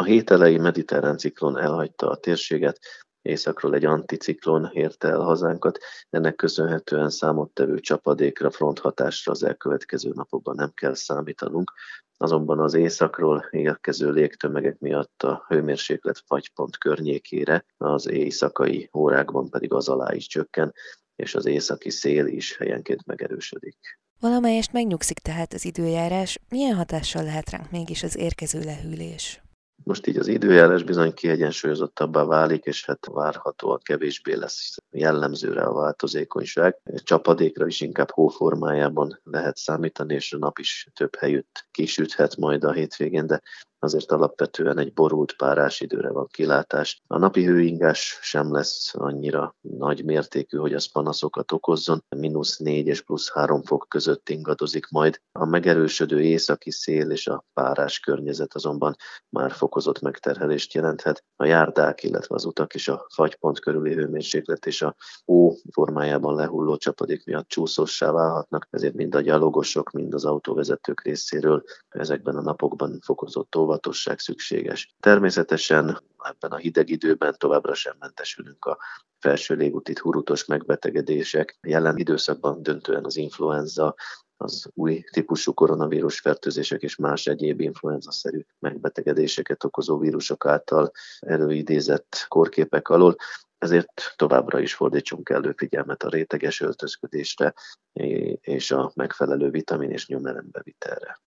A hét elejé mediterrán ciklon elhagyta a térséget, északról egy anticiklon érte el hazánkat, ennek köszönhetően számottevő csapadékra, fronthatásra az elkövetkező napokban nem kell számítanunk, azonban az északról érkező légtömegek miatt a hőmérséklet fagypont környékére, az éjszakai órákban pedig az alá is csökken, és az északi szél is helyenként megerősödik. Valamelyest megnyugszik tehát az időjárás, milyen hatással lehet ránk mégis az érkező lehűlés? Most így az időjárás bizony kiegyensúlyozottabbá válik, és hát várhatóan kevésbé lesz jellemzőre a változékonyság. Csapadékra is inkább hóformájában lehet számítani, és a nap is több helyütt kisüthet majd a hétvégén, de azért alapvetően egy borult párás időre van kilátás. A napi hőingás sem lesz annyira nagy mértékű, hogy az panaszokat okozzon. Minusz 4 és plusz 3 fok között ingadozik majd. A megerősödő északi szél és a párás környezet azonban már fokozott megterhelést jelenthet. A járdák, illetve az utak és a fagypont körüli hőmérséklet és a ó formájában lehulló csapadék miatt csúszossá válhatnak, ezért mind a gyalogosok, mind az autóvezetők részéről ezekben a napokban fokozott óvatosság szükséges. Természetesen ebben a hideg időben továbbra sem mentesülünk a felső légúti hurutos megbetegedések. Jelen időszakban döntően az influenza, az új típusú koronavírus fertőzések és más egyéb influenza-szerű megbetegedéseket okozó vírusok által előidézett korképek alól. Ezért továbbra is fordítsunk elő figyelmet a réteges öltözködésre és a megfelelő vitamin és nyomelembevitelre.